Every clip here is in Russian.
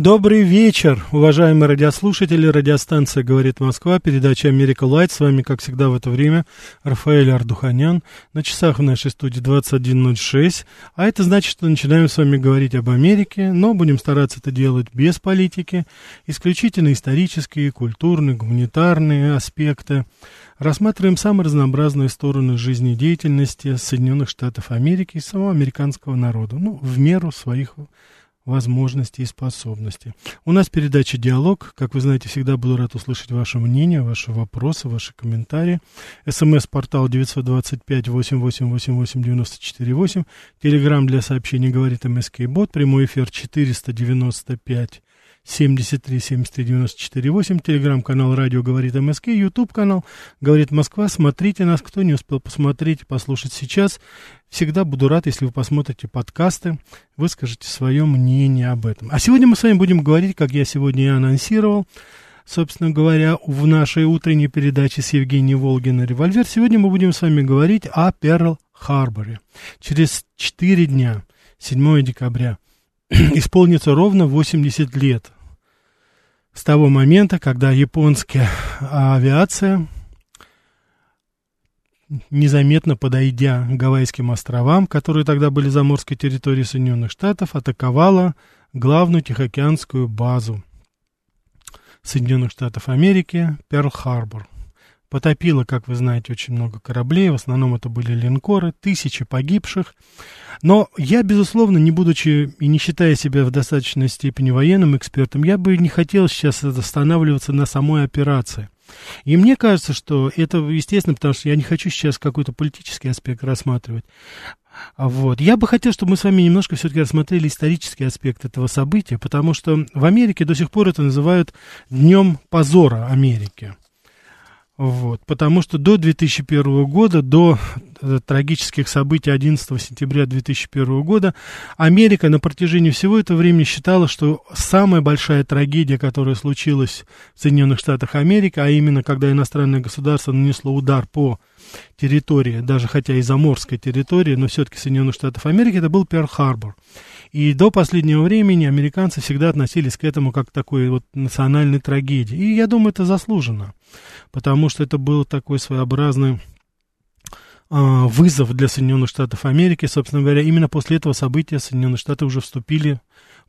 Добрый вечер, уважаемые радиослушатели. Радиостанция «Говорит Москва», передача «Америка Лайт». С вами, как всегда, в это время Рафаэль Ардуханян. На часах в нашей студии 21.06. А это значит, что начинаем с вами говорить об Америке, но будем стараться это делать без политики. Исключительно исторические, культурные, гуманитарные аспекты. Рассматриваем самые разнообразные стороны жизнедеятельности Соединенных Штатов Америки и самого американского народа. Ну, в меру своих возможностей и способностей. У нас передача «Диалог». Как вы знаете, всегда буду рад услышать ваше мнение, ваши вопросы, ваши комментарии. СМС-портал 925-8888-94-8. Телеграмм для сообщений «Говорит МСК Бот». Прямой эфир 495 73 73 94 8, телеграм-канал «Радио говорит МСК», ютуб-канал «Говорит Москва». Смотрите нас, кто не успел посмотреть, послушать сейчас. Всегда буду рад, если вы посмотрите подкасты, выскажете свое мнение об этом. А сегодня мы с вами будем говорить, как я сегодня и анонсировал, собственно говоря, в нашей утренней передаче с Евгением Волгиной «Револьвер». Сегодня мы будем с вами говорить о Перл-Харборе. Через 4 дня, 7 декабря, исполнится ровно 80 лет с того момента, когда японская авиация, незаметно подойдя к Гавайским островам, которые тогда были заморской территорией Соединенных Штатов, атаковала главную Тихоокеанскую базу Соединенных Штатов Америки Перл-Харбор. Потопило, как вы знаете, очень много кораблей, в основном это были линкоры, тысячи погибших. Но я, безусловно, не будучи и не считая себя в достаточной степени военным экспертом, я бы не хотел сейчас останавливаться на самой операции. И мне кажется, что это естественно, потому что я не хочу сейчас какой-то политический аспект рассматривать. А вот. Я бы хотел, чтобы мы с вами немножко все-таки рассмотрели исторический аспект этого события, потому что в Америке до сих пор это называют Днем позора Америки. Вот, потому что до 2001 года, до э, трагических событий 11 сентября 2001 года, Америка на протяжении всего этого времени считала, что самая большая трагедия, которая случилась в Соединенных Штатах Америки, а именно когда иностранное государство нанесло удар по территории, даже хотя и заморской территории, но все-таки Соединенных Штатов Америки, это был Перл-Харбор. И до последнего времени американцы всегда относились к этому как к такой вот национальной трагедии. И я думаю, это заслуженно, потому что это был такой своеобразный а, вызов для Соединенных Штатов Америки. Собственно говоря, именно после этого события Соединенные Штаты уже вступили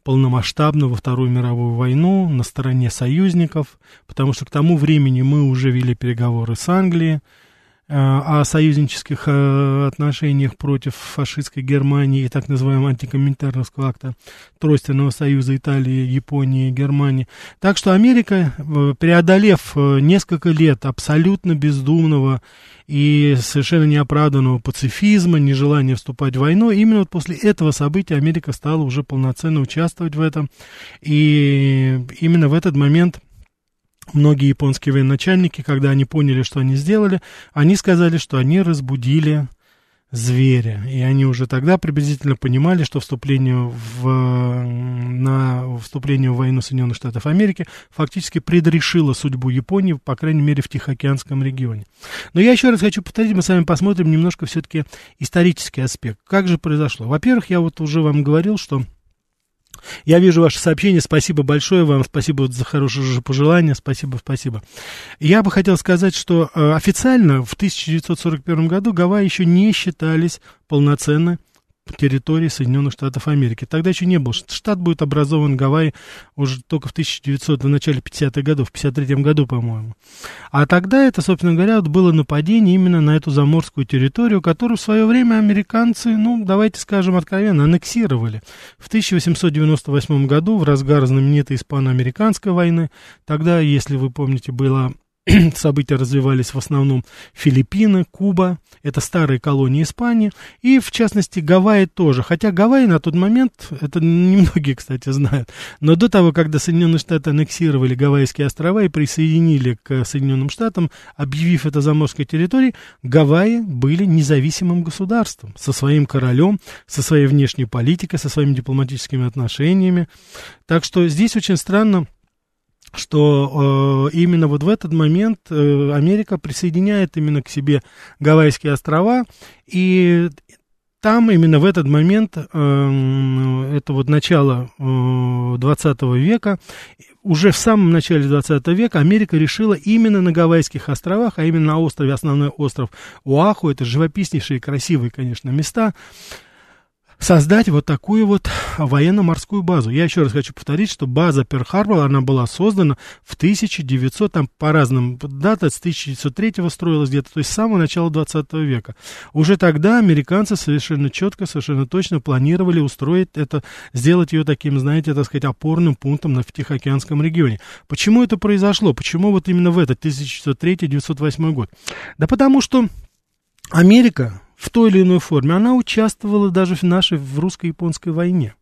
полномасштабно во Вторую мировую войну на стороне союзников, потому что к тому времени мы уже вели переговоры с Англией, о союзнических э, отношениях против фашистской Германии и так называемого антикоминтерновского акта Тройственного союза Италии, Японии и Германии. Так что Америка, э, преодолев э, несколько лет абсолютно бездумного и совершенно неоправданного пацифизма, нежелания вступать в войну, именно вот после этого события Америка стала уже полноценно участвовать в этом. И именно в этот момент многие японские военачальники, когда они поняли, что они сделали, они сказали, что они разбудили зверя. И они уже тогда приблизительно понимали, что вступление в, на вступление в войну Соединенных Штатов Америки фактически предрешило судьбу Японии, по крайней мере, в Тихоокеанском регионе. Но я еще раз хочу повторить, мы с вами посмотрим немножко все-таки исторический аспект. Как же произошло? Во-первых, я вот уже вам говорил, что я вижу ваше сообщение. Спасибо большое вам. Спасибо за хорошее пожелание. Спасибо, спасибо. Я бы хотел сказать, что э, официально в 1941 году Гавайи еще не считались полноценной территории Соединенных Штатов Америки. Тогда еще не был. Штат будет образован Гавайи уже только в 1900, в начале 50-х годов, в 53-м году, по-моему. А тогда это, собственно говоря, вот было нападение именно на эту заморскую территорию, которую в свое время американцы, ну, давайте скажем откровенно, аннексировали. В 1898 году, в разгар знаменитой испано-американской войны, тогда, если вы помните, была события развивались в основном Филиппины, Куба, это старые колонии Испании, и, в частности, Гавайи тоже. Хотя Гавайи на тот момент, это немногие, кстати, знают, но до того, когда Соединенные Штаты аннексировали Гавайские острова и присоединили к Соединенным Штатам, объявив это заморской территорией, Гавайи были независимым государством, со своим королем, со своей внешней политикой, со своими дипломатическими отношениями. Так что здесь очень странно, что э, именно вот в этот момент э, Америка присоединяет именно к себе Гавайские острова, и там именно в этот момент, э, это вот начало э, 20 века, уже в самом начале 20 века Америка решила именно на Гавайских островах, а именно на острове, основной остров Уаху, это живописнейшие красивые, конечно, места, создать вот такую вот военно-морскую базу. Я еще раз хочу повторить, что база Перл-Харбор, она была создана в 1900, там по разным датам, с 1903 строилась где-то, то есть с самого начала 20 века. Уже тогда американцы совершенно четко, совершенно точно планировали устроить это, сделать ее таким, знаете, так сказать, опорным пунктом на Тихоокеанском регионе. Почему это произошло? Почему вот именно в этот 1903-1908 год? Да потому что Америка в той или иной форме, она участвовала даже в нашей, в русско-японской войне.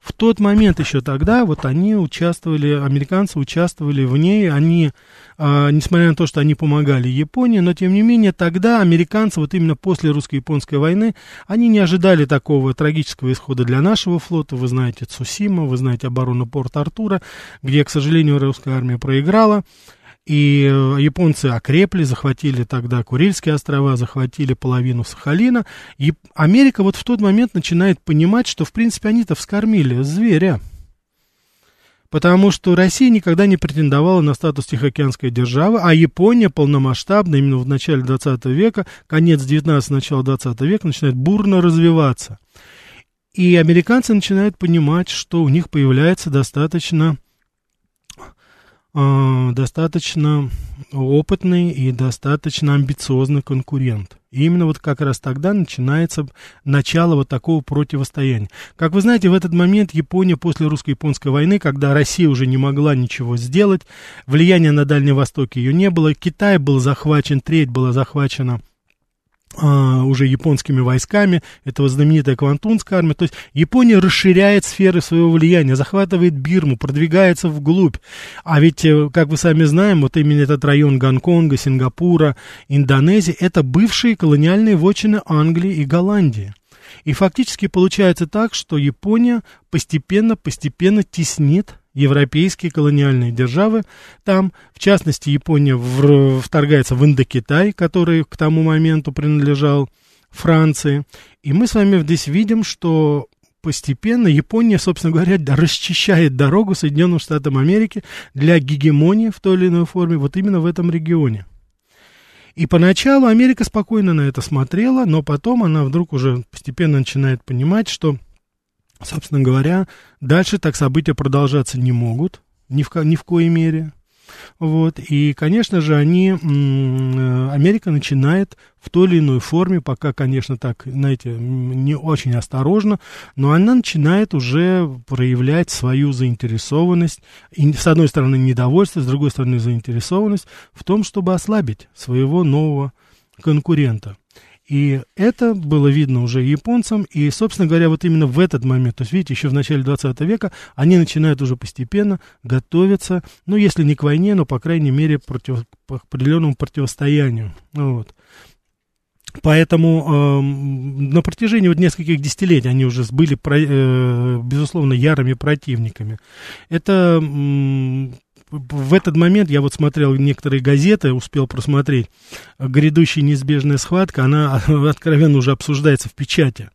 В тот момент еще тогда вот они участвовали, американцы участвовали в ней, они, э, несмотря на то, что они помогали Японии, но тем не менее тогда американцы вот именно после русско-японской войны, они не ожидали такого трагического исхода для нашего флота. Вы знаете Цусима, вы знаете оборону Порт-Артура, где, к сожалению, русская армия проиграла. И э, японцы окрепли, захватили тогда Курильские острова, захватили половину Сахалина. И Америка вот в тот момент начинает понимать, что, в принципе, они-то вскормили зверя. Потому что Россия никогда не претендовала на статус Тихоокеанской державы, а Япония полномасштабно, именно в начале 20 века, конец 19 начало 20 века, начинает бурно развиваться. И американцы начинают понимать, что у них появляется достаточно э, достаточно опытный и достаточно амбициозный конкурент. И именно вот как раз тогда начинается начало вот такого противостояния. Как вы знаете, в этот момент Япония после русско-японской войны, когда Россия уже не могла ничего сделать, влияния на Дальнем Востоке ее не было, Китай был захвачен, треть была захвачена а, уже японскими войсками, это вот знаменитая Квантунская армия, то есть Япония расширяет сферы своего влияния, захватывает Бирму, продвигается вглубь, а ведь, э, как вы сами знаем, вот именно этот район Гонконга, Сингапура, Индонезии, это бывшие колониальные вотчины Англии и Голландии. И фактически получается так, что Япония постепенно-постепенно теснит европейские колониальные державы там, в частности, Япония в, вторгается в Индокитай, который к тому моменту принадлежал Франции. И мы с вами здесь видим, что постепенно Япония, собственно говоря, расчищает дорогу Соединенным Штатам Америки для гегемонии в той или иной форме вот именно в этом регионе. И поначалу Америка спокойно на это смотрела, но потом она вдруг уже постепенно начинает понимать, что собственно говоря, дальше так события продолжаться не могут, ни в, ни в коей мере. Вот, и, конечно же, они, Америка начинает в той или иной форме, пока, конечно, так, знаете, не очень осторожно, но она начинает уже проявлять свою заинтересованность, и, с одной стороны, недовольство, с другой стороны, заинтересованность в том, чтобы ослабить своего нового конкурента. И это было видно уже японцам, и, собственно говоря, вот именно в этот момент, то есть, видите, еще в начале 20 века, они начинают уже постепенно готовиться, ну, если не к войне, но, по крайней мере, против, к определенному противостоянию. Вот. Поэтому э, на протяжении вот нескольких десятилетий они уже были, про, э, безусловно, ярыми противниками. Это в этот момент я вот смотрел некоторые газеты, успел просмотреть. Грядущая неизбежная схватка, она откровенно уже обсуждается в печати.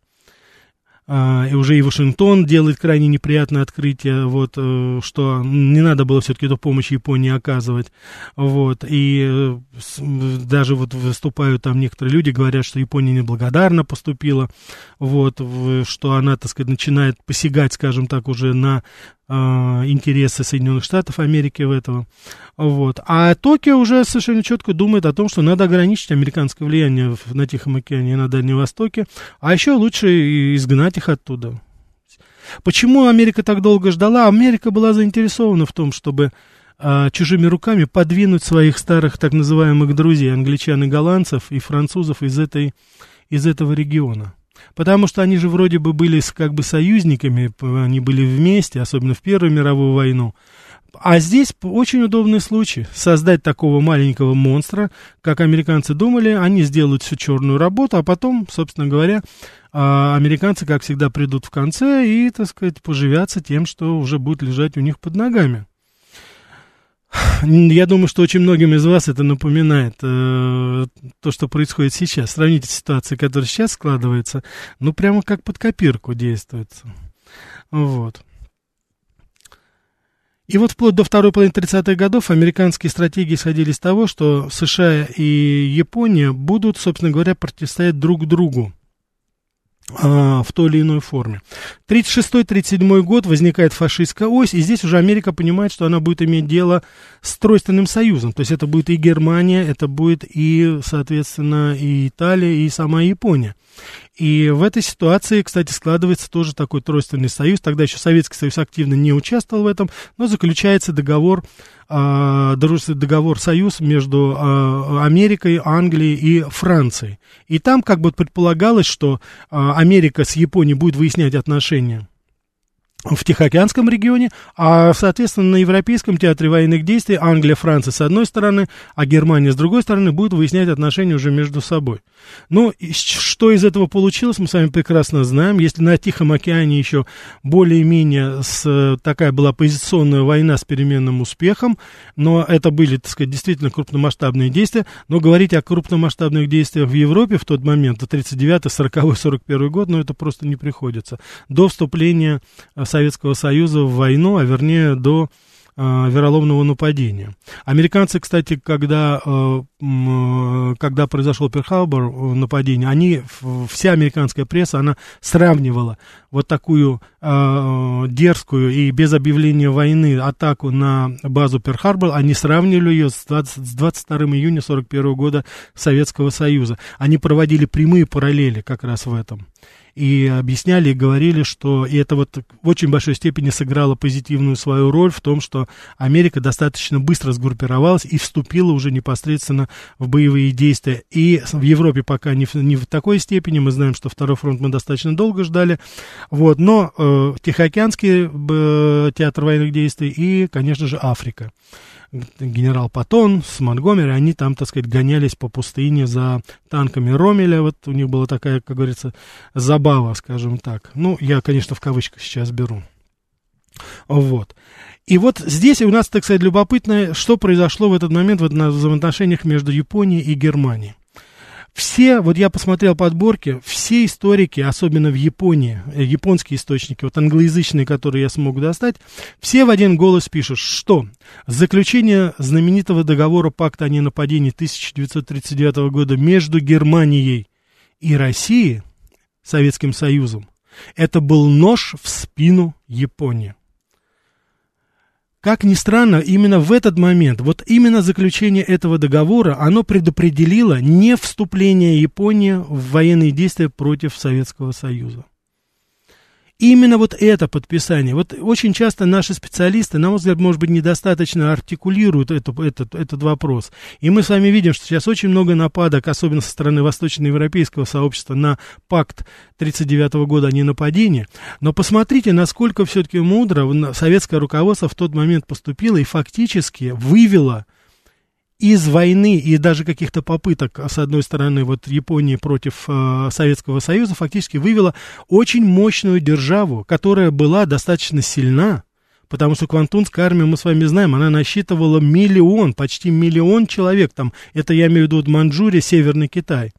А, и уже и Вашингтон делает крайне неприятное открытие, вот, э, что не надо было все-таки эту помощь Японии оказывать, вот, и э, даже вот выступают там некоторые люди, говорят, что Япония неблагодарно поступила, вот, что она, так сказать, начинает посягать, скажем так, уже на интересы Соединенных Штатов Америки в этом. Вот. А Токио уже совершенно четко думает о том, что надо ограничить американское влияние на Тихом океане и на Дальнем Востоке, а еще лучше изгнать их оттуда. Почему Америка так долго ждала? Америка была заинтересована в том, чтобы а, чужими руками подвинуть своих старых так называемых друзей, англичан и голландцев, и французов из, этой, из этого региона. Потому что они же вроде бы были как бы союзниками, они были вместе, особенно в Первую мировую войну. А здесь очень удобный случай создать такого маленького монстра, как американцы думали, они сделают всю черную работу, а потом, собственно говоря, а, американцы, как всегда, придут в конце и, так сказать, поживятся тем, что уже будет лежать у них под ногами. Я думаю, что очень многим из вас это напоминает э, то, что происходит сейчас. Сравните ситуацию, которая сейчас складывается, ну, прямо как под копирку действует. Вот. И вот вплоть до второй половины 30-х годов американские стратегии исходили из того, что США и Япония будут, собственно говоря, противостоять друг другу а, в той или иной форме. 36-37 год возникает фашистская ось, и здесь уже Америка понимает, что она будет иметь дело с тройственным союзом. То есть это будет и Германия, это будет и, соответственно, и Италия, и сама Япония. И в этой ситуации, кстати, складывается тоже такой тройственный союз. Тогда еще Советский Союз активно не участвовал в этом, но заключается договор, э, договор союз между э, Америкой, Англией и Францией. И там как бы предполагалось, что э, Америка с Японией будет выяснять отношения значение. В Тихоокеанском регионе, а, соответственно, на Европейском театре военных действий Англия, Франция с одной стороны, а Германия с другой стороны будут выяснять отношения уже между собой. Ну, что из этого получилось, мы с вами прекрасно знаем. Если на Тихом океане еще более-менее такая была позиционная война с переменным успехом, но это были, так сказать, действительно крупномасштабные действия, но говорить о крупномасштабных действиях в Европе в тот момент, 39 40 41 год, ну, это просто не приходится. До вступления Советского Союза в войну, а вернее до э, вероломного нападения. Американцы, кстати, когда, э, э, когда произошло Перхарбор нападение, они, вся американская пресса, она сравнивала вот такую э, дерзкую и без объявления войны атаку на базу Перхарбор, они сравнивали ее с, 20, с 22 июня 1941 года Советского Союза. Они проводили прямые параллели как раз в этом и объясняли и говорили, что и это вот в очень большой степени сыграло позитивную свою роль в том, что Америка достаточно быстро сгруппировалась и вступила уже непосредственно в боевые действия. И в Европе пока не в, не в такой степени, мы знаем, что второй фронт мы достаточно долго ждали, вот, но э, Тихоокеанский э, театр военных действий и, конечно же, Африка генерал Патон с Монгомери, они там, так сказать, гонялись по пустыне за танками Ромеля, вот у них была такая, как говорится, забава, скажем так. Ну, я, конечно, в кавычках сейчас беру. Вот. И вот здесь у нас, так сказать, любопытно, что произошло в этот момент в взаимоотношениях между Японией и Германией. Все, вот я посмотрел подборки, все историки, особенно в Японии, э, японские источники, вот англоязычные, которые я смог достать, все в один голос пишут, что заключение знаменитого договора пакта о ненападении 1939 года между Германией и Россией, Советским Союзом, это был нож в спину Японии. Как ни странно, именно в этот момент, вот именно заключение этого договора, оно предопределило не вступление Японии в военные действия против Советского Союза. Именно вот это подписание, вот очень часто наши специалисты, на мой взгляд, может быть, недостаточно артикулируют это, этот, этот вопрос. И мы с вами видим, что сейчас очень много нападок, особенно со стороны восточноевропейского сообщества, на пакт 1939 года о ненападении. Но посмотрите, насколько все-таки мудро советское руководство в тот момент поступило и фактически вывело из войны и даже каких-то попыток, с одной стороны, вот Японии против э, Советского Союза, фактически вывела очень мощную державу, которая была достаточно сильна, потому что Квантунская армия, мы с вами знаем, она насчитывала миллион, почти миллион человек, там, это я имею в виду Манчжурия, Северный Китай.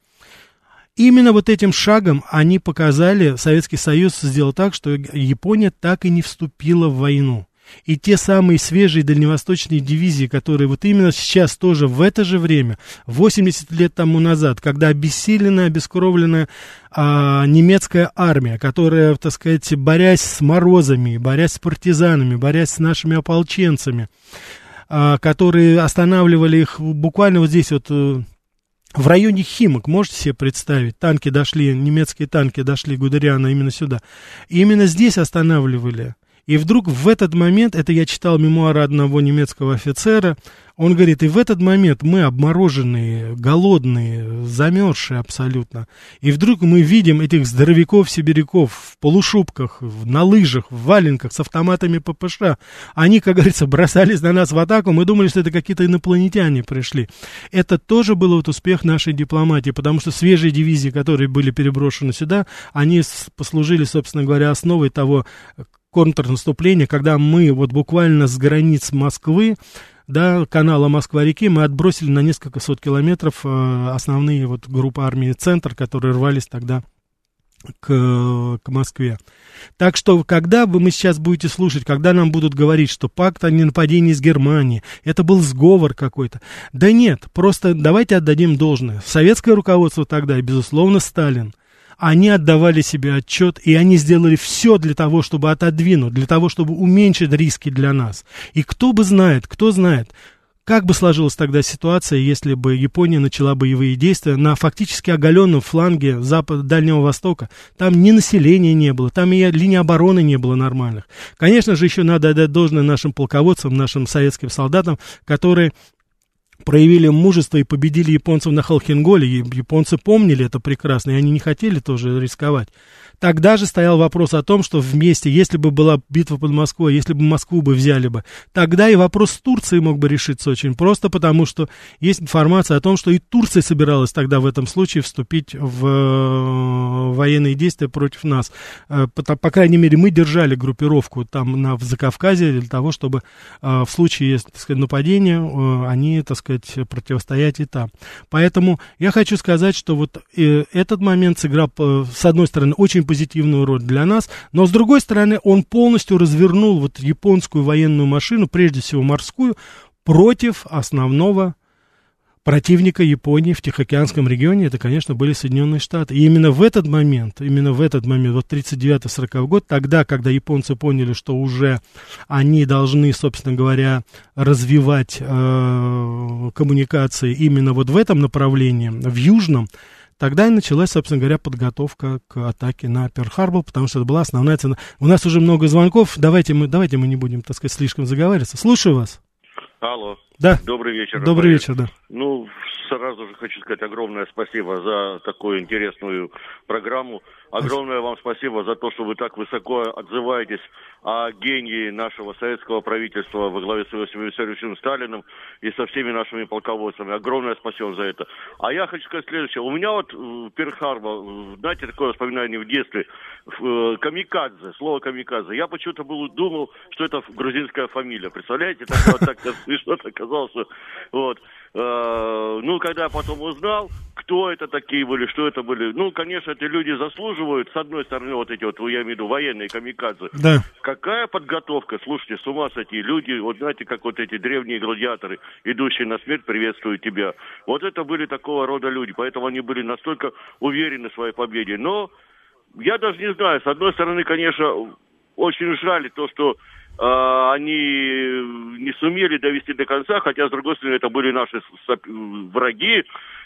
Именно вот этим шагом они показали, Советский Союз сделал так, что Япония так и не вступила в войну. И те самые свежие дальневосточные дивизии, которые вот именно сейчас тоже в это же время, 80 лет тому назад, когда обессиленная, обескровленная а, немецкая армия, которая, так сказать, борясь с морозами, борясь с партизанами, борясь с нашими ополченцами, а, которые останавливали их буквально вот здесь вот э, в районе Химок, можете себе представить, танки дошли, немецкие танки дошли Гудериана именно сюда. И именно здесь останавливали И вдруг в этот момент, это я читал мемуары одного немецкого офицера, он говорит, и в этот момент мы обмороженные, голодные, замерзшие абсолютно. И вдруг мы видим этих здоровяков-сибиряков в полушубках, на лыжах, в валенках, с автоматами ППШ. Они, как говорится, бросались на нас в атаку. Мы думали, что это какие-то инопланетяне пришли. Это тоже был вот успех нашей дипломатии, потому что свежие дивизии, которые были переброшены сюда, они послужили, собственно говоря, основой того контрнаступления, когда мы вот буквально с границ Москвы да, канала Москва-реки мы отбросили на несколько сот километров э, основные вот группы армии «Центр», которые рвались тогда к, к Москве. Так что, когда вы мы сейчас будете слушать, когда нам будут говорить, что пакт о ненападении с Германией, это был сговор какой-то. Да нет, просто давайте отдадим должное. Советское руководство тогда, и, безусловно, Сталин, они отдавали себе отчет, и они сделали все для того, чтобы отодвинуть, для того, чтобы уменьшить риски для нас. И кто бы знает, кто знает, как бы сложилась тогда ситуация, если бы Япония начала боевые действия на фактически оголенном фланге Запада, Дальнего Востока? Там ни населения не было, там и линии обороны не было нормальных. Конечно же, еще надо отдать должное нашим полководцам, нашим советским солдатам, которые проявили мужество и победили японцев на Халхинголе. Японцы помнили это прекрасно, и они не хотели тоже рисковать. Тогда же стоял вопрос о том, что вместе, если бы была битва под Москвой, если бы Москву бы взяли бы, тогда и вопрос с Турцией мог бы решиться очень просто, потому что есть информация о том, что и Турция собиралась тогда в этом случае вступить в э, военные действия против нас. Э, по, крайней мере, мы держали группировку там на, в Закавказье для того, чтобы э, в случае так сказать, нападения они, так сказать, противостоять и там. Поэтому я хочу сказать, что вот этот момент сыграл, с одной стороны, очень позитивную роль для нас, но с другой стороны он полностью развернул вот японскую военную машину, прежде всего морскую, против основного противника Японии в Тихоокеанском регионе, это, конечно, были Соединенные Штаты. И именно в этот момент, именно в этот момент, вот 39-40 год, тогда, когда японцы поняли, что уже они должны, собственно говоря, развивать э, коммуникации именно вот в этом направлении, в южном, Тогда и началась, собственно говоря, подготовка к атаке на Перл-Харбор, потому что это была основная цена. У нас уже много звонков, давайте мы, давайте мы не будем, так сказать, слишком заговариваться. Слушаю вас. Алло. Да. Добрый вечер. Добрый вечер, да. Ну, сразу же хочу сказать огромное спасибо за такую интересную программу. Огромное вам спасибо за то, что вы так высоко отзываетесь о гении нашего советского правительства во главе с Иосифом Виссарионовичем Сталиным и со всеми нашими полководцами. Огромное спасибо за это. А я хочу сказать следующее. У меня вот в Перхарбо, знаете, такое воспоминание в детстве, э, камикадзе, слово камикадзе. Я почему-то был, думал, что это грузинская фамилия. Представляете? Так, вот, так смешно оказалось. Вот. Э, ну, когда я потом узнал, кто это такие были, что это были. Ну, конечно, эти люди заслуживают, с одной стороны, вот эти вот, я имею в виду, военные камикадзе. Да. Какая подготовка, слушайте, с ума сойти. Люди, вот знаете, как вот эти древние гладиаторы, идущие на смерть, приветствуют тебя. Вот это были такого рода люди, поэтому они были настолько уверены в своей победе. Но я даже не знаю, с одной стороны, конечно, очень жаль то, что они не сумели довести до конца, хотя, с другой стороны, это были наши враги.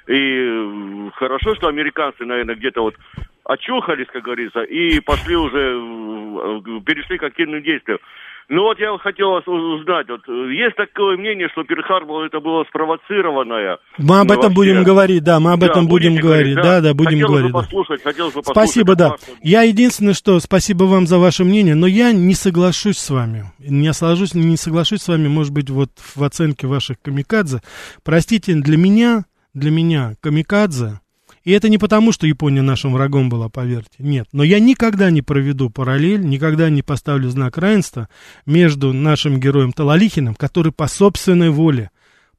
И хорошо, что американцы, наверное, где-то вот очухались, как говорится, и пошли уже, э, перешли к активным действиям. Ну вот я хотел вас узнать, вот есть такое мнение, что Перл-Харбор это было спровоцированное. Мы об этом вообще. будем говорить, да, мы об да, этом будем говорить, да, да, будем хотелось говорить. Бы послушать, да. хотелось бы послушать. Спасибо, да. Я единственное, что спасибо вам за ваше мнение, но я не соглашусь с вами, не соглашусь, не соглашусь с вами, может быть, вот в оценке ваших камикадзе. Простите, для меня, для меня камикадзе и это не потому, что Япония нашим врагом была, поверьте. Нет. Но я никогда не проведу параллель, никогда не поставлю знак равенства между нашим героем Талалихиным, который по собственной воле,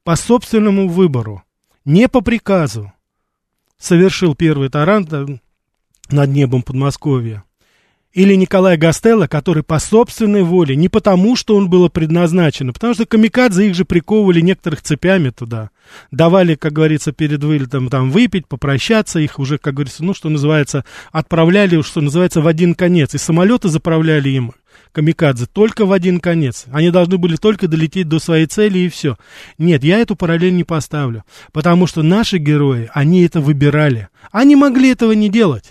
по собственному выбору, не по приказу, совершил первый тарант над небом Подмосковья, или Николая Гастелла, который по собственной воле, не потому, что он было предназначено, потому что камикадзе их же приковывали некоторых цепями туда, давали, как говорится, перед вылетом там выпить, попрощаться, их уже, как говорится, ну, что называется, отправляли, что называется, в один конец, и самолеты заправляли им, камикадзе, только в один конец. Они должны были только долететь до своей цели и все. Нет, я эту параллель не поставлю, потому что наши герои, они это выбирали. Они могли этого не делать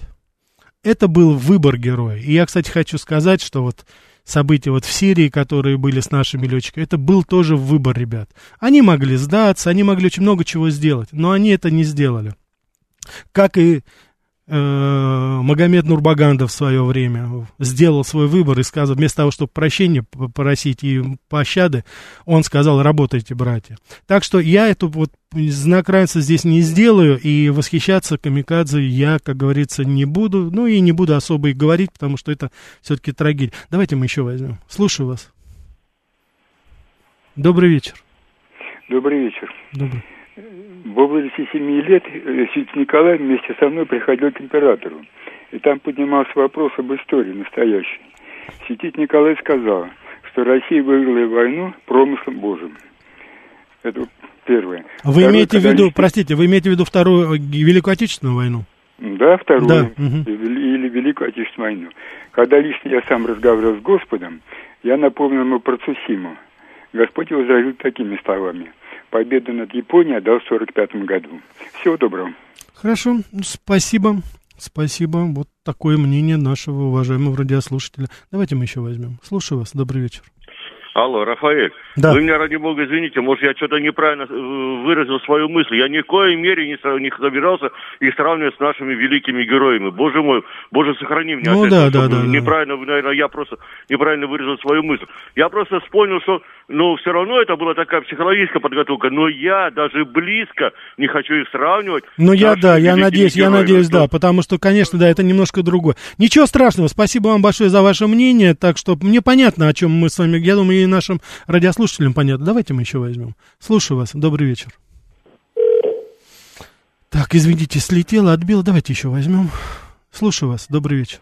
это был выбор героя. И я, кстати, хочу сказать, что вот события вот в Сирии, которые были с нашими летчиками, это был тоже выбор ребят. Они могли сдаться, они могли очень много чего сделать, но они это не сделали. Как и Магомед Нурбагандов в свое время сделал свой выбор и сказал, вместо того, чтобы прощения просить и пощады, он сказал, работайте, братья. Так что я эту вот знак равенства здесь не сделаю, и восхищаться Камикадзе я, как говорится, не буду, ну и не буду особо и говорить, потому что это все-таки трагедия. Давайте мы еще возьмем. Слушаю вас. Добрый вечер. Добрый вечер. Добрый. В возрасте семи лет э, святитель Николай вместе со мной приходил к императору. И там поднимался вопрос об истории настоящей. Святитель Николай сказал, что Россия выиграла войну промыслом Божьим. Это первое. Вы Второе, имеете в виду, они... простите, вы имеете в виду Вторую Великую Отечественную войну? Да, Вторую. Да. Или Великую Отечественную войну. Когда лично я сам разговаривал с Господом, я напомнил ему про Цусиму. Господь возразил такими словами – победу над Японией отдал в 1945 году. Всего доброго. Хорошо, спасибо. Спасибо. Вот такое мнение нашего уважаемого радиослушателя. Давайте мы еще возьмем. Слушаю вас. Добрый вечер. Алло, Рафаэль, да. вы меня, ради бога, извините, может, я что-то неправильно э, выразил свою мысль. Я ни в коей мере не, не собирался их сравнивать с нашими великими героями. Боже мой, Боже, сохрани меня. Ну, да, да, да, неправильно, да. наверное, я просто неправильно выразил свою мысль. Я просто вспомнил, что, ну, все равно это была такая психологическая подготовка, но я даже близко не хочу их сравнивать. Ну, я, да, я надеюсь, героями. я надеюсь, да, потому что, конечно, да, это немножко другое. Ничего страшного, спасибо вам большое за ваше мнение, так что мне понятно, о чем мы с вами, я думаю, и нашим радиослушателям понятно. Давайте мы еще возьмем. Слушаю вас. Добрый вечер. Так, извините, слетело, отбило. Давайте еще возьмем. Слушаю вас. Добрый вечер.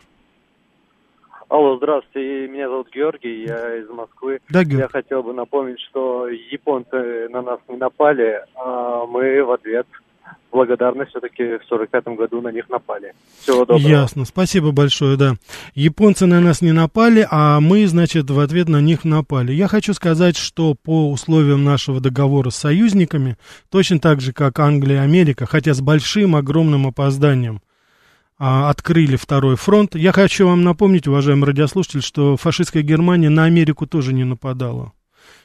Алло, здравствуйте, меня зовут Георгий, я из Москвы. Да, Георгий. Я хотел бы напомнить, что японцы на нас не напали, а мы в ответ благодарность все-таки в 45 году на них напали. Всего доброго. Ясно, спасибо большое, да. Японцы на нас не напали, а мы, значит, в ответ на них напали. Я хочу сказать, что по условиям нашего договора с союзниками, точно так же, как Англия и Америка, хотя с большим, огромным опозданием, а, открыли второй фронт. Я хочу вам напомнить, уважаемый радиослушатель, что фашистская Германия на Америку тоже не нападала.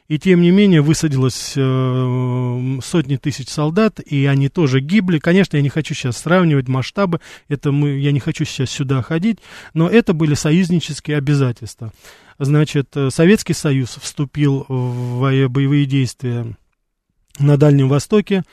И тем не менее высадилось э, сотни тысяч солдат, и они тоже гибли. Конечно, я не хочу сейчас сравнивать масштабы, это мы, я не хочу сейчас сюда ходить, но это были союзнические обязательства. Значит, э, Советский Союз вступил в боевые действия на Дальнем Востоке,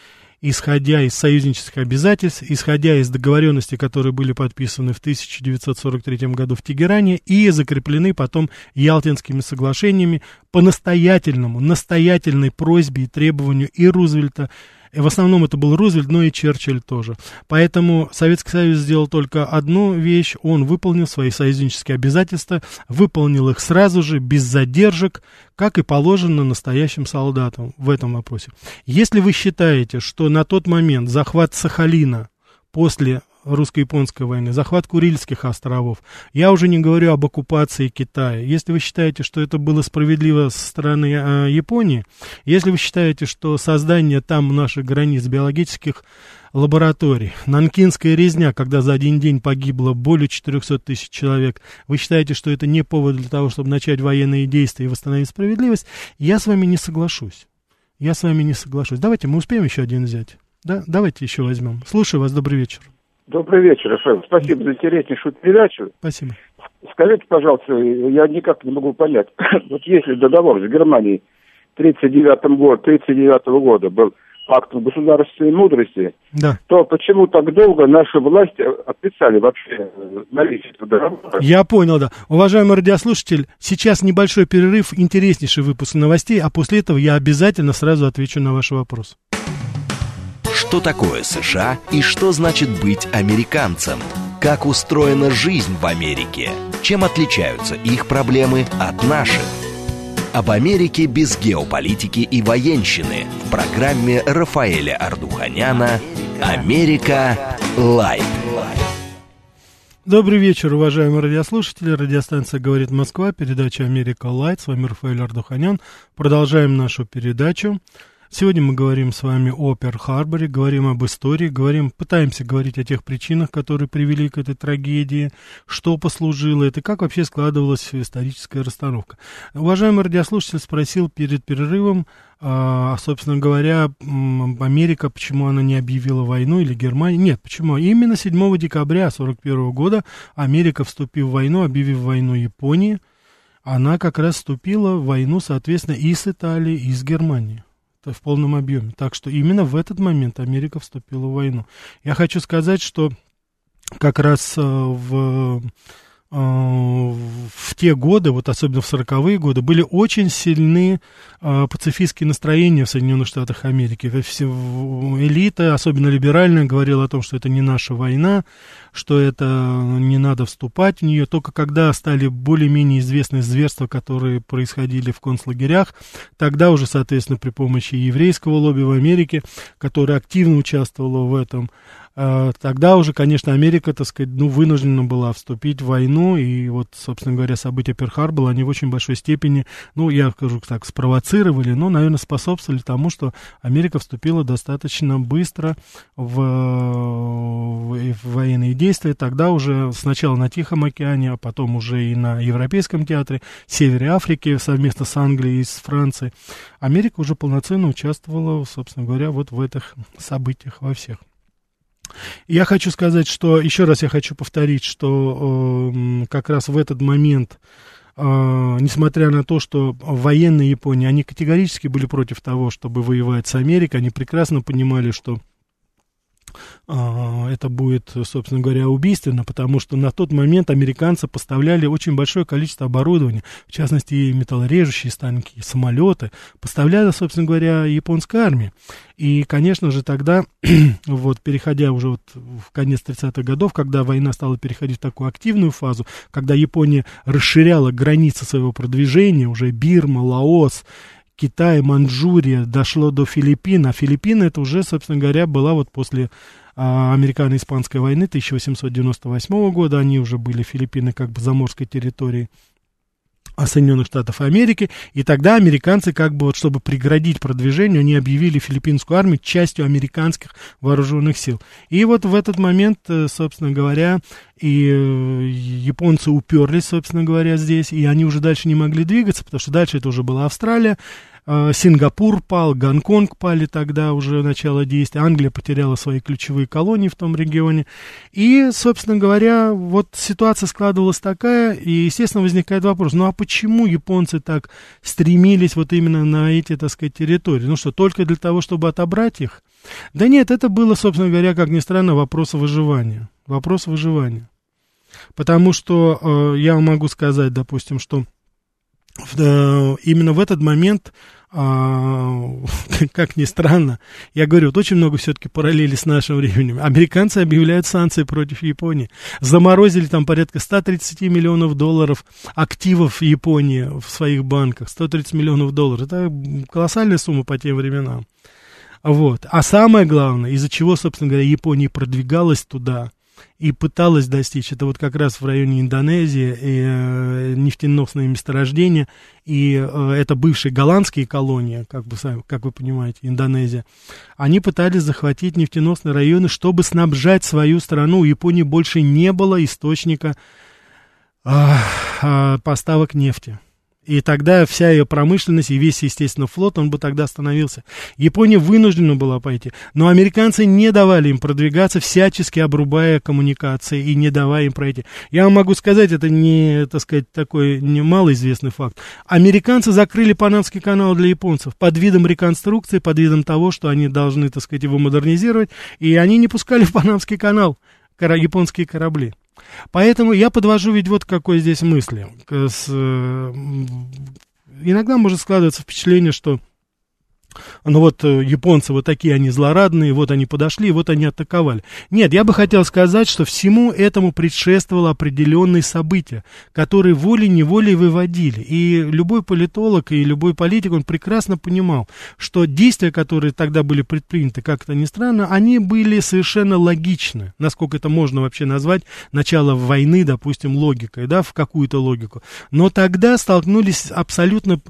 исходя из союзнических обязательств, исходя из договоренностей, которые были подписаны в 1943 году в Тегеране и закреплены потом Ялтинскими соглашениями по настоятельному, настоятельной просьбе и требованию и Рузвельта, в основном это был Рузвельт, но и Черчилль тоже. Поэтому Советский Союз сделал только одну вещь. Он выполнил свои союзнические обязательства, выполнил их сразу же, без задержек, как и положено настоящим солдатам в этом вопросе. Если вы считаете, что на тот момент захват Сахалина после русско-японской войны, захват Курильских островов. Я уже не говорю об оккупации Китая. Если вы считаете, что это было справедливо со стороны э, Японии, если вы считаете, что создание там наших границ биологических лабораторий, нанкинская резня, когда за один день погибло более 400 тысяч человек, вы считаете, что это не повод для того, чтобы начать военные действия и восстановить справедливость, я с вами не соглашусь. Я с вами не соглашусь. Давайте мы успеем еще один взять. Да, давайте еще возьмем. Слушаю вас, добрый вечер. Добрый вечер, Рафаэл. Спасибо за интереснейшую передачу. Спасибо. Скажите, пожалуйста, я никак не могу понять. вот если договор с Германией 1939 год, 39 года был актом государственной мудрости, да. то почему так долго наши власти отрицали вообще наличие этого договора? Я понял, да. Уважаемый радиослушатель, сейчас небольшой перерыв, интереснейший выпуск новостей, а после этого я обязательно сразу отвечу на ваш вопрос что такое США и что значит быть американцем, как устроена жизнь в Америке, чем отличаются их проблемы от наших. Об Америке без геополитики и военщины в программе Рафаэля Ардуханяна «Америка. Light». Добрый вечер, уважаемые радиослушатели. Радиостанция «Говорит Москва», передача «Америка Light». С вами Рафаэль Ардуханян. Продолжаем нашу передачу. Сегодня мы говорим с вами о Перл-Харборе, говорим об истории, говорим, пытаемся говорить о тех причинах, которые привели к этой трагедии, что послужило это, как вообще складывалась историческая расстановка. Уважаемый радиослушатель спросил перед перерывом, а, собственно говоря, Америка, почему она не объявила войну или Германия. Нет, почему? Именно 7 декабря 1941 года Америка, вступив в войну, объявив войну Японии, она как раз вступила в войну, соответственно, и с Италией, и с Германией в полном объеме. Так что именно в этот момент Америка вступила в войну. Я хочу сказать, что как раз э, в Э, в те годы, вот особенно в сороковые годы, были очень сильны э, пацифистские настроения в Соединенных Штатах Америки. Элита, особенно либеральная, говорила о том, что это не наша война, что это не надо вступать в нее. Только когда стали более-менее известны зверства, которые происходили в концлагерях, тогда уже, соответственно, при помощи еврейского лобби в Америке, которое активно участвовало в этом, Э, тогда уже, конечно, Америка, так сказать, ну, вынуждена была вступить в войну, и вот, собственно говоря, события Перл-Харбора, они в очень большой степени, ну, я скажу так, спровоцировали, но, наверное, способствовали тому, что Америка вступила достаточно быстро в, в военные действия, тогда уже сначала на Тихом океане, а потом уже и на Европейском театре, Севере Африки совместно с Англией и с Францией, Америка уже полноценно участвовала, собственно говоря, вот в этих событиях во всех. Я хочу сказать, что, еще раз я хочу повторить, что э, как раз в этот момент, э, несмотря на то, что военные Японии, они категорически были против того, чтобы воевать с Америкой, они прекрасно понимали, что это будет, собственно говоря, убийственно, потому что на тот момент американцы поставляли очень большое количество оборудования, в частности, металлорежущие станки, самолеты, поставляли, собственно говоря, японской армии. И, конечно же, тогда, вот, переходя уже вот в конец 30-х годов, когда война стала переходить в такую активную фазу, когда Япония расширяла границы своего продвижения, уже Бирма, Лаос, Китай, Манчжурия, дошло до Филиппин, а Филиппины это уже, собственно говоря, была вот после а, американо-испанской войны 1898 года, они уже были Филиппины как бы заморской территорией. Соединенных Штатов Америки, и тогда американцы, как бы вот, чтобы преградить продвижение, они объявили филиппинскую армию частью американских вооруженных сил. И вот в этот момент, э, собственно говоря, и э, японцы уперлись, собственно говоря, здесь, и они уже дальше не могли двигаться, потому что дальше это уже была Австралия, Сингапур пал, Гонконг пали тогда уже начало действия, Англия потеряла свои ключевые колонии в том регионе. И, собственно говоря, вот ситуация складывалась такая, и, естественно, возникает вопрос, ну а почему японцы так стремились вот именно на эти, так сказать, территории? Ну что, только для того, чтобы отобрать их? Да нет, это было, собственно говоря, как ни странно, вопрос выживания. Вопрос выживания. Потому что э, я могу сказать, допустим, что Э, именно в этот момент, а, как ни странно, я говорю, вот очень много все-таки параллели с нашим временем. Американцы объявляют санкции против Японии. Заморозили там порядка 130 миллионов долларов активов Японии в своих банках. 130 миллионов долларов. Это колоссальная сумма по тем временам. Вот. А самое главное, из-за чего, собственно говоря, Япония продвигалась туда, и пыталась достичь. Это вот как раз в районе Индонезии и, э, нефтеносные месторождения, и э, это бывшие голландские колонии, как, бы, как вы понимаете, Индонезия. Они пытались захватить нефтеносные районы, чтобы снабжать свою страну. У Японии больше не было источника э, э, поставок нефти. И тогда вся ее промышленность и весь, естественно, флот, он бы тогда остановился. Япония вынуждена была пойти. Но американцы не давали им продвигаться, всячески обрубая коммуникации и не давая им пройти. Я вам могу сказать, это не, так сказать, такой не малоизвестный факт. Американцы закрыли Панамский канал для японцев под видом реконструкции, под видом того, что они должны, так сказать, его модернизировать. И они не пускали в Панамский канал японские корабли. Поэтому я подвожу ведь вот какой здесь мысли. Иногда может складываться впечатление, что ну вот э, японцы вот такие они злорадные, вот они подошли, вот они атаковали. Нет, я бы хотел сказать, что всему этому предшествовало определенные события, которые волей-неволей выводили. И любой политолог и любой политик, он прекрасно понимал, что действия, которые тогда были предприняты, как это ни странно, они были совершенно логичны, насколько это можно вообще назвать, начало войны, допустим, логикой, да, в какую-то логику. Но тогда столкнулись абсолютно,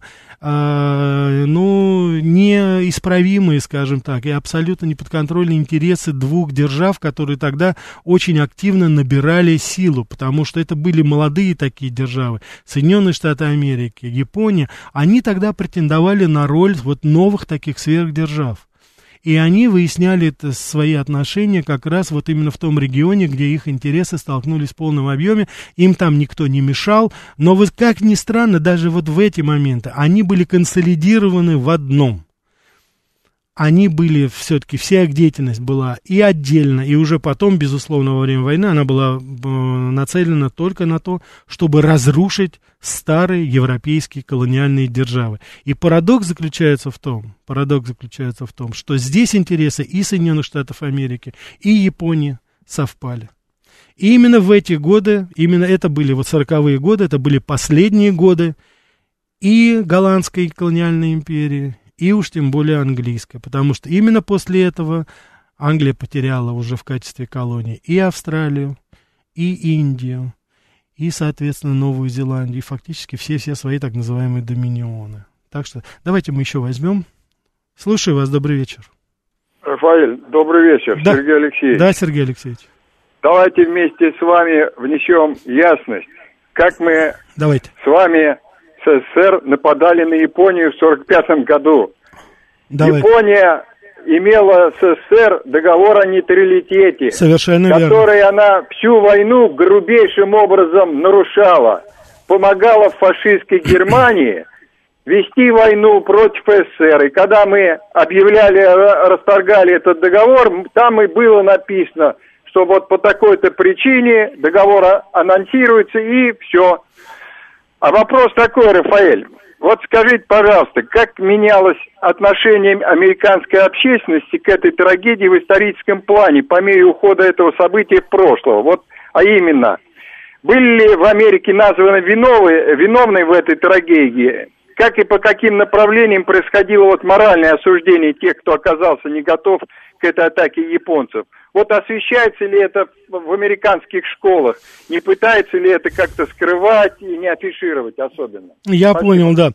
э, ну, не неисправимые, скажем так, и абсолютно неподконтрольные интересы двух держав, которые тогда очень активно набирали силу, потому что это были молодые такие державы, Соединенные Штаты Америки, Япония, они тогда претендовали на роль вот новых таких сверхдержав. И они выясняли это, свои отношения как раз вот именно в том регионе, где их интересы столкнулись в полном объеме. Им там никто не мешал. Но вот как ни странно, даже вот в эти моменты они были консолидированы в одном они были все-таки, вся их деятельность была и отдельно, и уже потом, безусловно, во время войны она была э, нацелена только на то, чтобы разрушить старые европейские колониальные державы. И парадокс заключается в том, парадокс заключается в том, что здесь интересы и Соединенных Штатов Америки, и Японии совпали. И именно в эти годы, именно это были вот сороковые годы, это были последние годы и голландской колониальной империи, и уж тем более английская, потому что именно после этого Англия потеряла уже в качестве колонии и Австралию, и Индию, и, соответственно, Новую Зеландию, и фактически все-все свои так называемые доминионы. Так что давайте мы еще возьмем. Слушаю вас, добрый вечер. Рафаэль, добрый вечер, да. Сергей Алексеевич. Да, Сергей Алексеевич. Давайте вместе с вами внесем ясность, как мы Давайте. с вами СССР нападали на Японию в 1945 году. Давай. Япония имела с СССР договор о нейтралитете, Совершенно который верно. она всю войну грубейшим образом нарушала. Помогала фашистской Германии вести войну против СССР. И когда мы объявляли, расторгали этот договор, там и было написано, что вот по такой-то причине договор анонсируется и все. А вопрос такой, Рафаэль. Вот скажите, пожалуйста, как менялось отношение американской общественности к этой трагедии в историческом плане по мере ухода этого события в прошлое? Вот, а именно, были ли в Америке названы виновные, виновные в этой трагедии? Как и по каким направлениям происходило вот моральное осуждение тех, кто оказался не готов к этой атаке японцев? Вот освещается ли это в американских школах? Не пытается ли это как-то скрывать и не афишировать особенно? Я Спасибо. понял, да.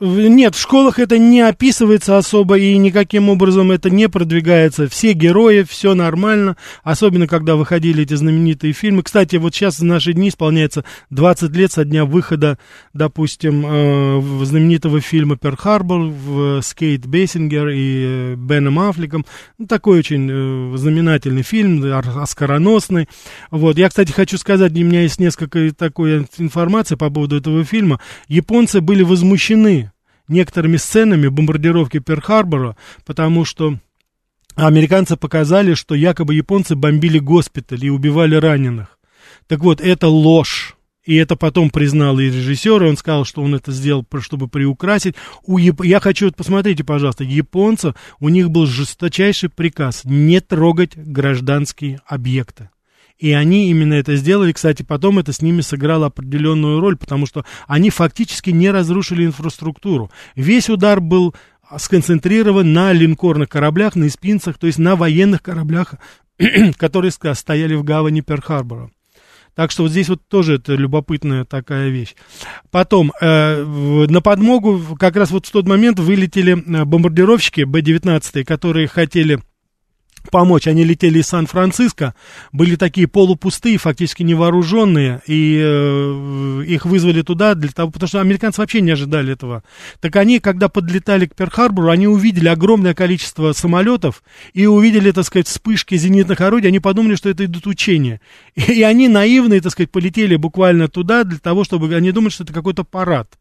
Нет, в школах это не описывается особо и никаким образом это не продвигается. Все герои, все нормально, особенно когда выходили эти знаменитые фильмы. Кстати, вот сейчас в наши дни исполняется 20 лет со дня выхода, допустим, э, знаменитого фильма «Перл Харбор» с Кейт Бессингер и Беном Аффлеком. Ну, такой очень э, знаменательный фильм, оскароносный. Вот. Я, кстати, хочу сказать, у меня есть несколько такой информации по поводу этого фильма. Японцы были возмущены некоторыми сценами бомбардировки Перл-Харбора, потому что американцы показали, что якобы японцы бомбили госпиталь и убивали раненых. Так вот, это ложь. И это потом признал и режиссер, и он сказал, что он это сделал, чтобы приукрасить. У Яп... Я хочу, вот посмотрите, пожалуйста, японцев, у них был жесточайший приказ не трогать гражданские объекты. И они именно это сделали. Кстати, потом это с ними сыграло определенную роль, потому что они фактически не разрушили инфраструктуру. Весь удар был сконцентрирован на линкорных кораблях, на эспинцах, то есть на военных кораблях, которые стояли в гавани Перл-Харбора. Так что вот здесь вот тоже это любопытная такая вещь. Потом, э, на подмогу как раз вот в тот момент вылетели э, бомбардировщики Б-19, которые хотели помочь. Они летели из Сан-Франциско, были такие полупустые, фактически невооруженные, и э, их вызвали туда для того, потому что американцы вообще не ожидали этого. Так они, когда подлетали к Перл-Харбору, они увидели огромное количество самолетов и увидели, так сказать, вспышки зенитных орудий, они подумали, что это идут учения. И, и они наивные, так сказать, полетели буквально туда для того, чтобы они думали, что это какой-то парад.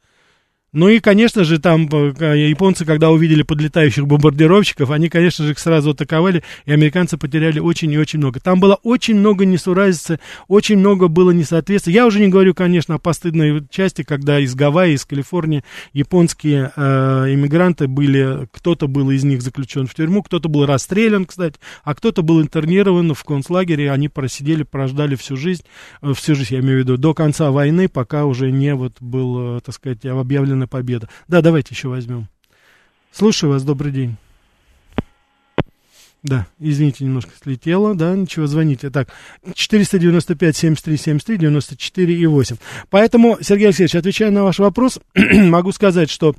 Ну и, конечно же, там э, японцы, когда увидели подлетающих бомбардировщиков, они, конечно же, их сразу атаковали, и американцы потеряли очень и очень много. Там было очень много несуразицы, очень много было несоответствия. Я уже не говорю, конечно, о постыдной части, когда из Гавайи, из Калифорнии японские э, иммигранты были, кто-то был из них заключен в тюрьму, кто-то был расстрелян, кстати, а кто-то был интернирован в концлагере, они просидели, прождали всю жизнь, э, всю жизнь, я имею в виду, до конца войны, пока уже не вот был, э, так сказать, объявлен победа. Да, давайте еще возьмем. Слушаю вас, добрый день. Да, извините, немножко слетело, да, ничего, звоните. Так, 495-7373, 94 и 8. Поэтому, Сергей Алексеевич, отвечая на ваш вопрос, могу сказать, что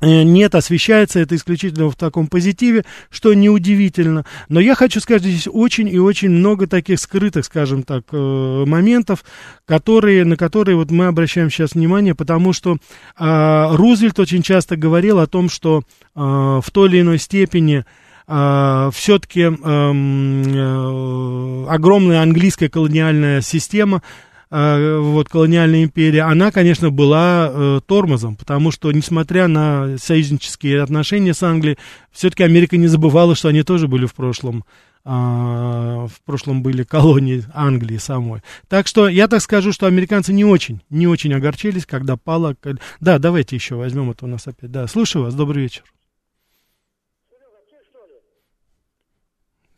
нет, освещается это исключительно в таком позитиве, что неудивительно. Но я хочу сказать, здесь очень и очень много таких скрытых, скажем так, э, моментов, которые, на которые вот мы обращаем сейчас внимание, потому что э, Рузвельт очень часто говорил о том, что э, в той или иной степени Uh, все-таки uh, uh, огромная английская колониальная система Э, вот, колониальная империя, она, конечно, была э, тормозом, потому что, несмотря на союзнические отношения с Англией, все-таки Америка не забывала, что они тоже были в прошлом, э, в прошлом были колонии Англии самой. Так что я так скажу, что американцы не очень, не очень огорчились, когда пала... Да, давайте еще возьмем это у нас опять. Да, слушаю вас, добрый вечер.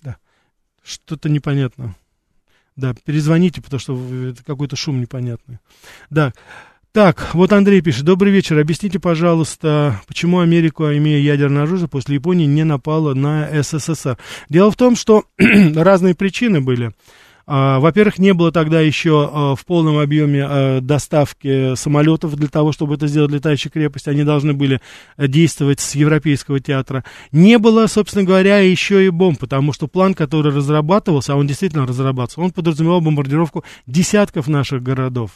Да, что-то непонятно. Да, перезвоните, потому что это какой-то шум непонятный. Да. Так, вот Андрей пишет. Добрый вечер. Объясните, пожалуйста, почему Америка, имея ядерное оружие, после Японии не напала на СССР? Дело в том, что разные причины были. А, во-первых, не было тогда еще а, в полном объеме а, доставки самолетов для того, чтобы это сделать летающей крепость. Они должны были действовать с Европейского театра. Не было, собственно говоря, еще и бомб, потому что план, который разрабатывался, а он действительно разрабатывался, он подразумевал бомбардировку десятков наших городов.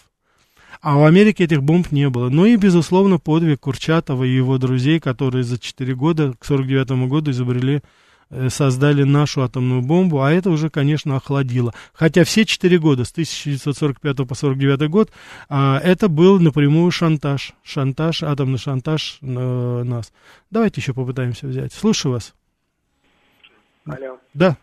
А у Америки этих бомб не было. Ну и, безусловно, подвиг Курчатова и его друзей, которые за 4 года, к 49 году изобрели создали нашу атомную бомбу, а это уже, конечно, охладило. Хотя все четыре года, с 1945 по 1949 год, а, это был напрямую шантаж. Шантаж, атомный шантаж э, нас. Давайте еще попытаемся взять. Слушаю вас. Алло. Да.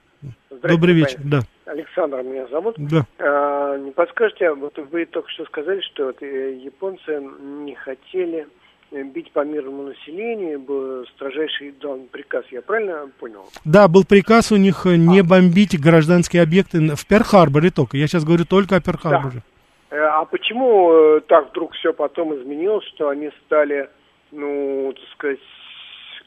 Добрый вечер, да. Александр меня зовут. Да. А, не подскажете, вот вы только что сказали, что вот, э, японцы не хотели Э, бить по мирному населению, был строжайший дан приказ, я правильно понял? Да, был приказ у них э, не а. бомбить гражданские объекты в Перл-Харборе только, я сейчас говорю только о Перл-Харборе. Да. Э, а почему так вдруг все потом изменилось, что они стали, ну, так сказать,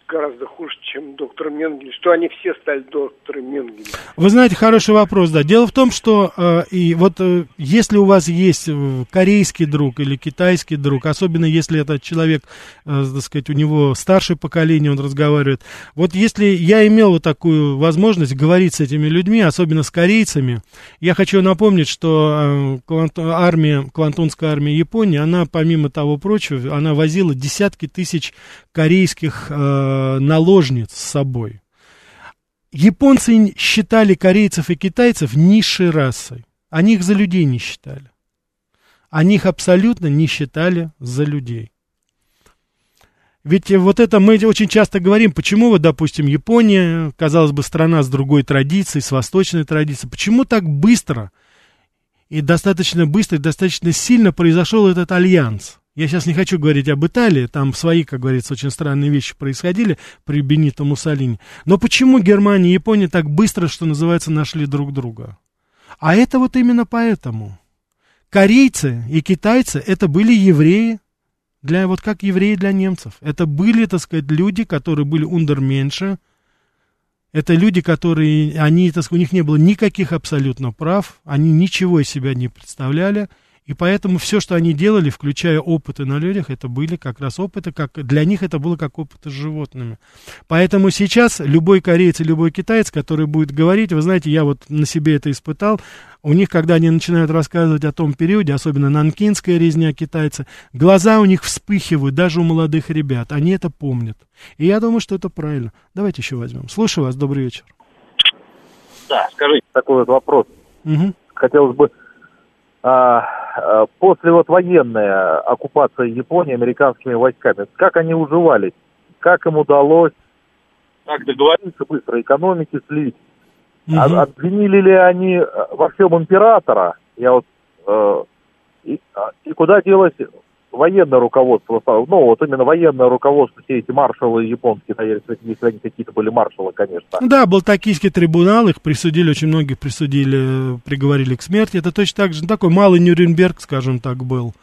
гораздо хуже, чем доктор Менгель, что они все стали доктором Менгелем? Вы знаете, хороший вопрос, да. Дело в том, что э, и вот э, если у вас есть э, корейский друг или китайский друг, особенно если этот человек, э, так сказать, у него старшее поколение, он разговаривает, вот если я имел вот такую возможность говорить с этими людьми, особенно с корейцами, я хочу напомнить, что э, армия, Квантунская армия Японии, она, помимо того прочего, она возила десятки тысяч корейских э, наложниц с собой. Японцы считали корейцев и китайцев низшей расой. Они их за людей не считали. Они их абсолютно не считали за людей. Ведь вот это мы очень часто говорим, почему вот, допустим, Япония, казалось бы, страна с другой традицией, с восточной традицией, почему так быстро и достаточно быстро, и достаточно сильно произошел этот альянс? Я сейчас не хочу говорить об Италии, там свои, как говорится, очень странные вещи происходили при Бенито Муссолини. Но почему Германия и Япония так быстро, что называется, нашли друг друга? А это вот именно поэтому. Корейцы и китайцы это были евреи, для, вот как евреи для немцев. Это были, так сказать, люди, которые были ундерменьше. Это люди, которые, они, так сказать, у них не было никаких абсолютно прав, они ничего из себя не представляли. И поэтому все, что они делали, включая опыты на людях, это были как раз опыты, как для них это было как опыты с животными. Поэтому сейчас любой кореец и любой китаец, который будет говорить, вы знаете, я вот на себе это испытал, у них, когда они начинают рассказывать о том периоде, особенно нанкинская резня китайца, глаза у них вспыхивают, даже у молодых ребят, они это помнят. И я думаю, что это правильно. Давайте еще возьмем. Слушаю вас, добрый вечер. Да, скажите такой вот вопрос. Угу. Хотелось бы после вот военной оккупации Японии американскими войсками, как они уживались, как им удалось, как договориться быстро экономики слить, угу. обвинили ли они во всем императора, я вот, э, и, а, и куда делось военное руководство, ну, вот именно военное руководство, все эти маршалы японские, наверное, если они какие-то были маршалы, конечно. Да, был токийский трибунал, их присудили, очень многих присудили, приговорили к смерти. Это точно так же, ну, такой малый Нюрнберг, скажем так, был.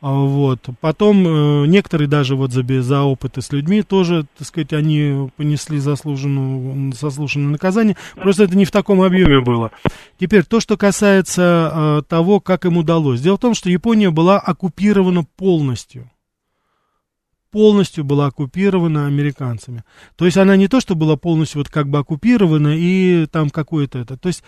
А, вот. Потом э, некоторые даже вот за, за опыты с людьми тоже, так сказать, они понесли заслуженную, заслуженное наказание. Просто это не в таком объеме было. Теперь то, что касается э, того, как им удалось. Дело в том, что Япония была оккупирована полностью полностью была оккупирована американцами. То есть она не то, что была полностью вот как бы оккупирована и там какое-то это. То есть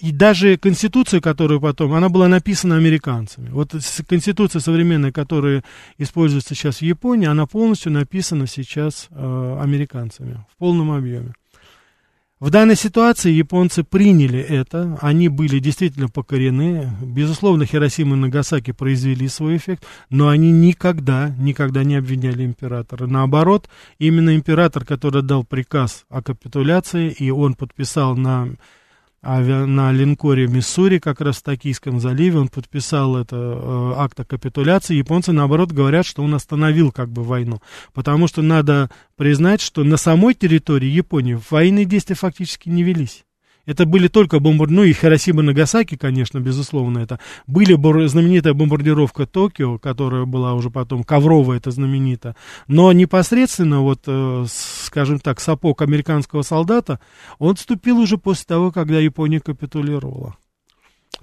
и даже конституция, которую потом, она была написана американцами. Вот конституция современная, которая используется сейчас в Японии, она полностью написана сейчас э, американцами в полном объеме. В данной ситуации японцы приняли это, они были действительно покорены. Безусловно, Хиросима и Нагасаки произвели свой эффект, но они никогда, никогда не обвиняли императора. Наоборот, именно император, который дал приказ о капитуляции, и он подписал на авиа, на линкоре Миссури, как раз в Токийском заливе, он подписал это э, акт о капитуляции. Японцы, наоборот, говорят, что он остановил как бы войну. Потому что надо признать, что на самой территории Японии военные действия фактически не велись. Это были только бомбардировки, ну и Хиросима Нагасаки, конечно, безусловно, это были бор... знаменитая бомбардировка Токио, которая была уже потом, ковровая это знаменито, но непосредственно вот, э, скажем так, сапог американского солдата, он вступил уже после того, когда Япония капитулировала.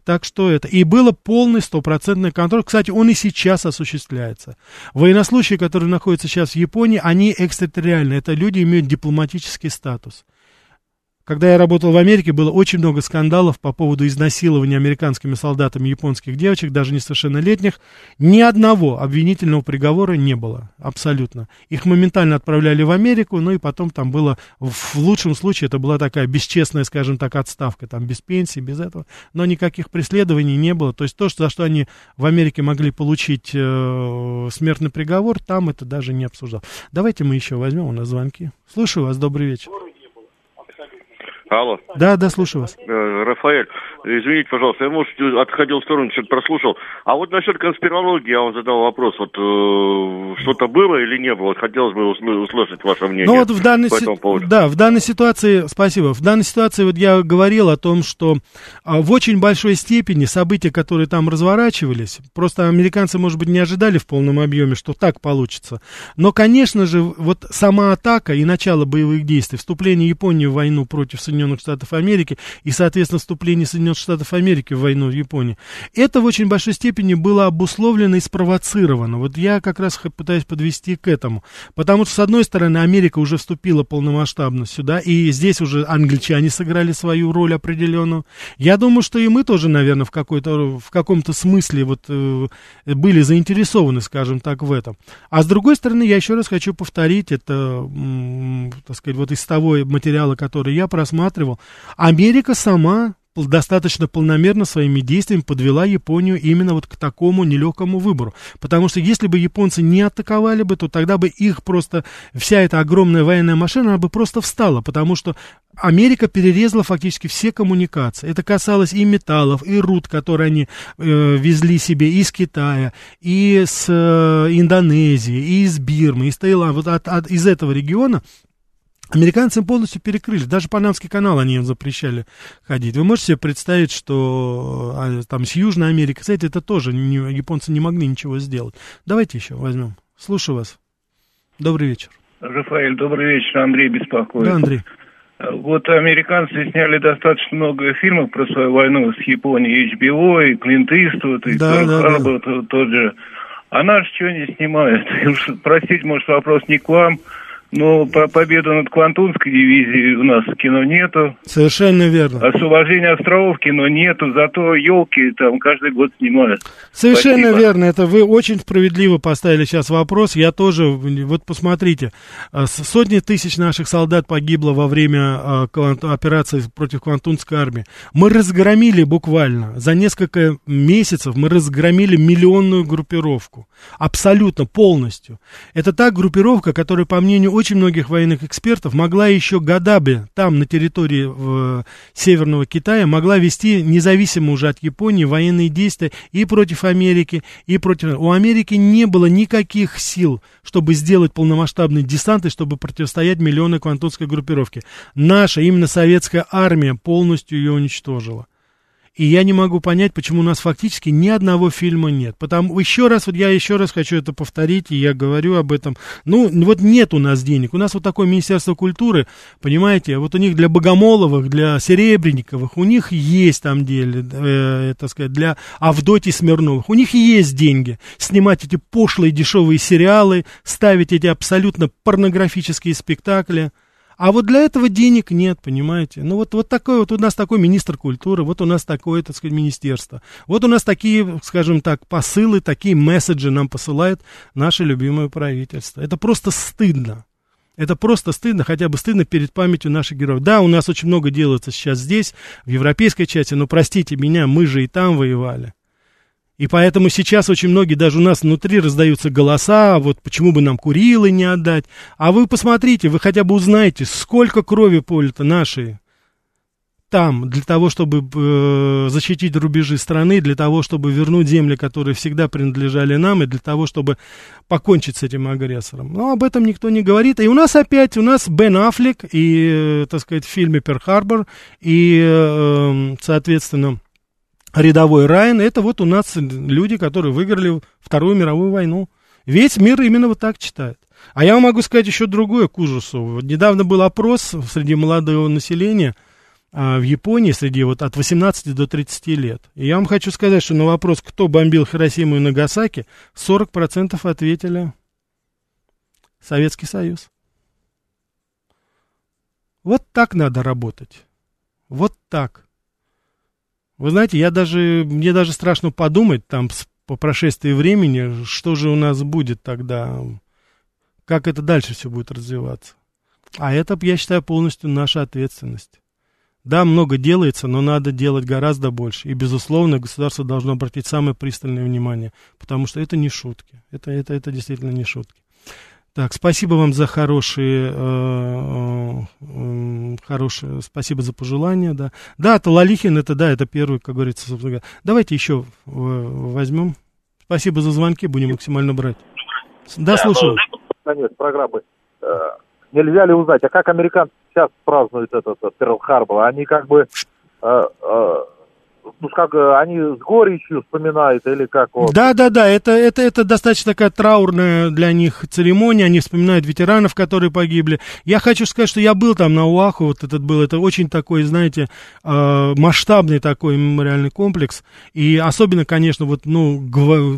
Так что это. И было полный стопроцентный контроль. Кстати, он и сейчас осуществляется. Военнослужащие, которые находятся сейчас в Японии, они экстерриториальны. Это люди имеют дипломатический статус. Когда я работал в Америке, было очень много скандалов по поводу изнасилования американскими солдатами японских девочек, даже несовершеннолетних. Ни одного обвинительного приговора не было, абсолютно. Их моментально отправляли в Америку, ну и потом там было, в лучшем случае, это была такая бесчестная, скажем так, отставка, там без пенсии, без этого. Но никаких преследований не было. То есть то, за что они в Америке могли получить э, смертный приговор, там это даже не обсуждал. Давайте мы еще возьмем у нас звонки. Слушаю вас, добрый вечер. Алло. Да, да, слушаю вас. Э, Рафаэль, извините, пожалуйста, я, может, отходил в сторону, что-то прослушал. А вот насчет конспирологии я вам задал вопрос. Вот э, что-то было или не было? Хотелось бы услышать ваше мнение ну, вот в данной по этому поводу. Да, в данной ситуации, спасибо, в данной ситуации вот я говорил о том, что а, в очень большой степени события, которые там разворачивались, просто американцы, может быть, не ожидали в полном объеме, что так получится. Но, конечно же, вот сама атака и начало боевых действий, вступление Японии в войну против Соединенных Соединенных Штатов Америки и, соответственно, вступление Соединенных Штатов Америки в войну в Японии. Это в очень большой степени было обусловлено и спровоцировано. Вот я как раз пытаюсь подвести к этому. Потому что, с одной стороны, Америка уже вступила полномасштабно сюда, и здесь уже англичане сыграли свою роль определенную. Я думаю, что и мы тоже, наверное, в, какой-то, в каком-то смысле вот, э, были заинтересованы, скажем так, в этом. А с другой стороны, я еще раз хочу повторить, это, так сказать, вот из того материала, который я просматривал, Америка сама достаточно полномерно своими действиями подвела Японию именно вот к такому нелегкому выбору. Потому что если бы японцы не атаковали бы, то тогда бы их просто, вся эта огромная военная машина, она бы просто встала, потому что Америка перерезала фактически все коммуникации. Это касалось и металлов, и руд, которые они э, везли себе из Китая, и с э, Индонезии, и из Бирмы, из Таиланда. Вот от, от, из этого региона Американцы полностью перекрыли, даже Панамский канал они им запрещали ходить. Вы можете себе представить, что а, там с Южной Америки, кстати, это тоже не, японцы не могли ничего сделать. Давайте еще возьмем. Слушаю вас. Добрый вечер. Рафаэль, добрый вечер. Андрей беспокоит. Да, Андрей. Вот американцы сняли достаточно много фильмов про свою войну с Японией, HBO, и Клинт Иствуд, и да, да, Харбор, да. тот же. А наш что не снимает? Простите, может, вопрос не к вам, но про победу над Квантунской дивизией у нас кино нету. Совершенно верно. Освобождение островов кино нету, зато елки там каждый год снимают. Совершенно Спасибо. верно. Это вы очень справедливо поставили сейчас вопрос. Я тоже, вот посмотрите, а, сотни тысяч наших солдат погибло во время а, операции против Квантунской армии. Мы разгромили буквально, за несколько месяцев мы разгромили миллионную группировку. Абсолютно, полностью. Это та группировка, которая, по мнению очень многих военных экспертов, могла еще годами там, на территории в, Северного Китая, могла вести, независимо уже от Японии, военные действия и против Америки, и против... У Америки не было никаких сил, чтобы сделать полномасштабный десант и чтобы противостоять миллионы квантунской группировки. Наша, именно советская армия полностью ее уничтожила. И я не могу понять, почему у нас фактически ни одного фильма нет. Потому, еще раз, вот я еще раз хочу это повторить, и я говорю об этом. Ну, вот нет у нас денег. У нас вот такое Министерство культуры, понимаете, вот у них для Богомоловых, для Серебренниковых, у них есть там деле, э, так сказать, для Авдотьи Смирновых, у них есть деньги снимать эти пошлые дешевые сериалы, ставить эти абсолютно порнографические спектакли. А вот для этого денег нет, понимаете? Ну вот, вот такой вот у нас такой министр культуры, вот у нас такое, так сказать, министерство. Вот у нас такие, скажем так, посылы, такие месседжи нам посылает наше любимое правительство. Это просто стыдно. Это просто стыдно, хотя бы стыдно перед памятью наших героев. Да, у нас очень много делается сейчас здесь, в европейской части, но простите меня, мы же и там воевали. И поэтому сейчас очень многие, даже у нас внутри раздаются голоса, вот почему бы нам Курилы не отдать. А вы посмотрите, вы хотя бы узнаете, сколько крови полито нашей там, для того, чтобы э, защитить рубежи страны, для того, чтобы вернуть земли, которые всегда принадлежали нам, и для того, чтобы покончить с этим агрессором. Но об этом никто не говорит. И у нас опять, у нас Бен Аффлек, и, э, так сказать, в фильме «Перл-Харбор», и, э, соответственно, рядовой Райан, это вот у нас люди, которые выиграли Вторую мировую войну. Весь мир именно вот так читает. А я вам могу сказать еще другое к ужасу. Вот недавно был опрос среди молодого населения а, в Японии, среди вот от 18 до 30 лет. И я вам хочу сказать, что на вопрос, кто бомбил Хиросиму и Нагасаки, 40% ответили Советский Союз. Вот так надо работать. Вот так. Вы знаете, я даже, мне даже страшно подумать там по прошествии времени, что же у нас будет тогда, как это дальше все будет развиваться. А это, я считаю, полностью наша ответственность. Да, много делается, но надо делать гораздо больше. И, безусловно, государство должно обратить самое пристальное внимание, потому что это не шутки. Это, это, это действительно не шутки. Так, спасибо вам за хорошие, э, э, хорошие, спасибо за пожелания, да. Да, Талалихин, это, да, это первый, как говорится, собственно Давайте еще возьмем. Спасибо за звонки, будем максимально брать. Да, слушаю. Конец программы. Э, нельзя ли узнать, а как американцы сейчас празднуют этот Перл-Харбор? Они как бы ну, как они с горечью вспоминают или как вот? Да, да, да, это, это, это достаточно такая траурная для них церемония, они вспоминают ветеранов, которые погибли. Я хочу сказать, что я был там на Уаху, вот этот был, это очень такой, знаете, э, масштабный такой мемориальный комплекс, и особенно, конечно, вот, ну,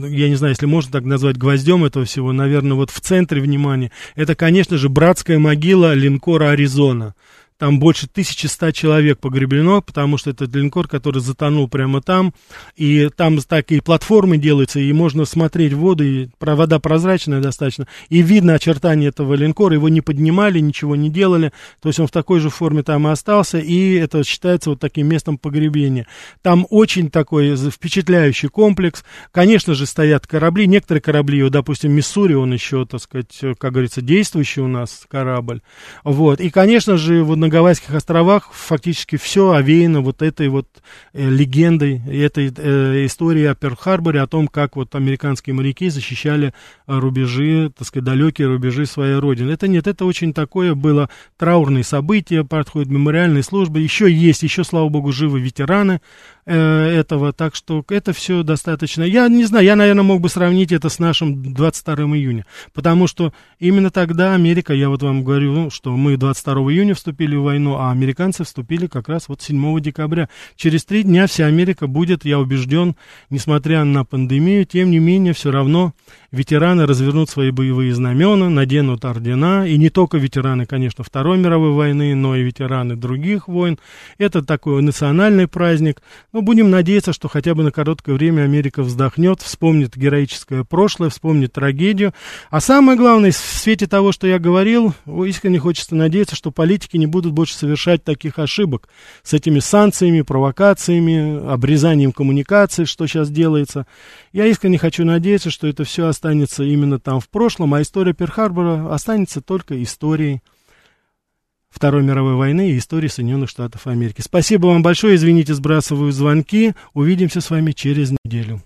я не знаю, если можно так назвать гвоздем этого всего, наверное, вот в центре внимания, это, конечно же, братская могила линкора «Аризона». Там больше 1100 человек погреблено, потому что это линкор, который затонул прямо там. И там такие платформы делаются, и можно смотреть в воду, и вода прозрачная достаточно. И видно очертания этого линкора, его не поднимали, ничего не делали. То есть он в такой же форме там и остался, и это считается вот таким местом погребения. Там очень такой впечатляющий комплекс. Конечно же, стоят корабли. Некоторые корабли, вот, допустим, Миссури, он еще, так сказать, как говорится, действующий у нас корабль. Вот. И, конечно же, вот на Гавайских островах фактически все овеяно вот этой вот э, легендой, этой э, историей о Перл-Харборе, о том, как вот американские моряки защищали э, рубежи, так сказать, далекие рубежи своей родины. Это нет, это очень такое было траурное событие, проходят мемориальные службы, еще есть, еще, слава богу, живы ветераны, Э, этого, так что это все достаточно. Я не знаю, я, наверное, мог бы сравнить это с нашим 22 июня, потому что именно тогда Америка, я вот вам говорю, ну, что мы 22 июня вступили в войну, а американцы вступили как раз вот 7 декабря. Через три дня вся Америка будет, я убежден, несмотря на пандемию, тем не менее, все равно ветераны развернут свои боевые знамена, наденут ордена, и не только ветераны, конечно, Второй мировой войны, но и ветераны других войн. Это такой национальный праздник. Но будем надеяться, что хотя бы на короткое время Америка вздохнет, вспомнит героическое прошлое, вспомнит трагедию. А самое главное, в свете того, что я говорил, искренне хочется надеяться, что политики не будут больше совершать таких ошибок с этими санкциями, провокациями, обрезанием коммуникаций, что сейчас делается. Я искренне хочу надеяться, что это все останется именно там в прошлом, а история Перл-Харбора останется только историей. Второй мировой войны и истории Соединенных Штатов Америки. Спасибо вам большое. Извините, сбрасываю звонки. Увидимся с вами через неделю.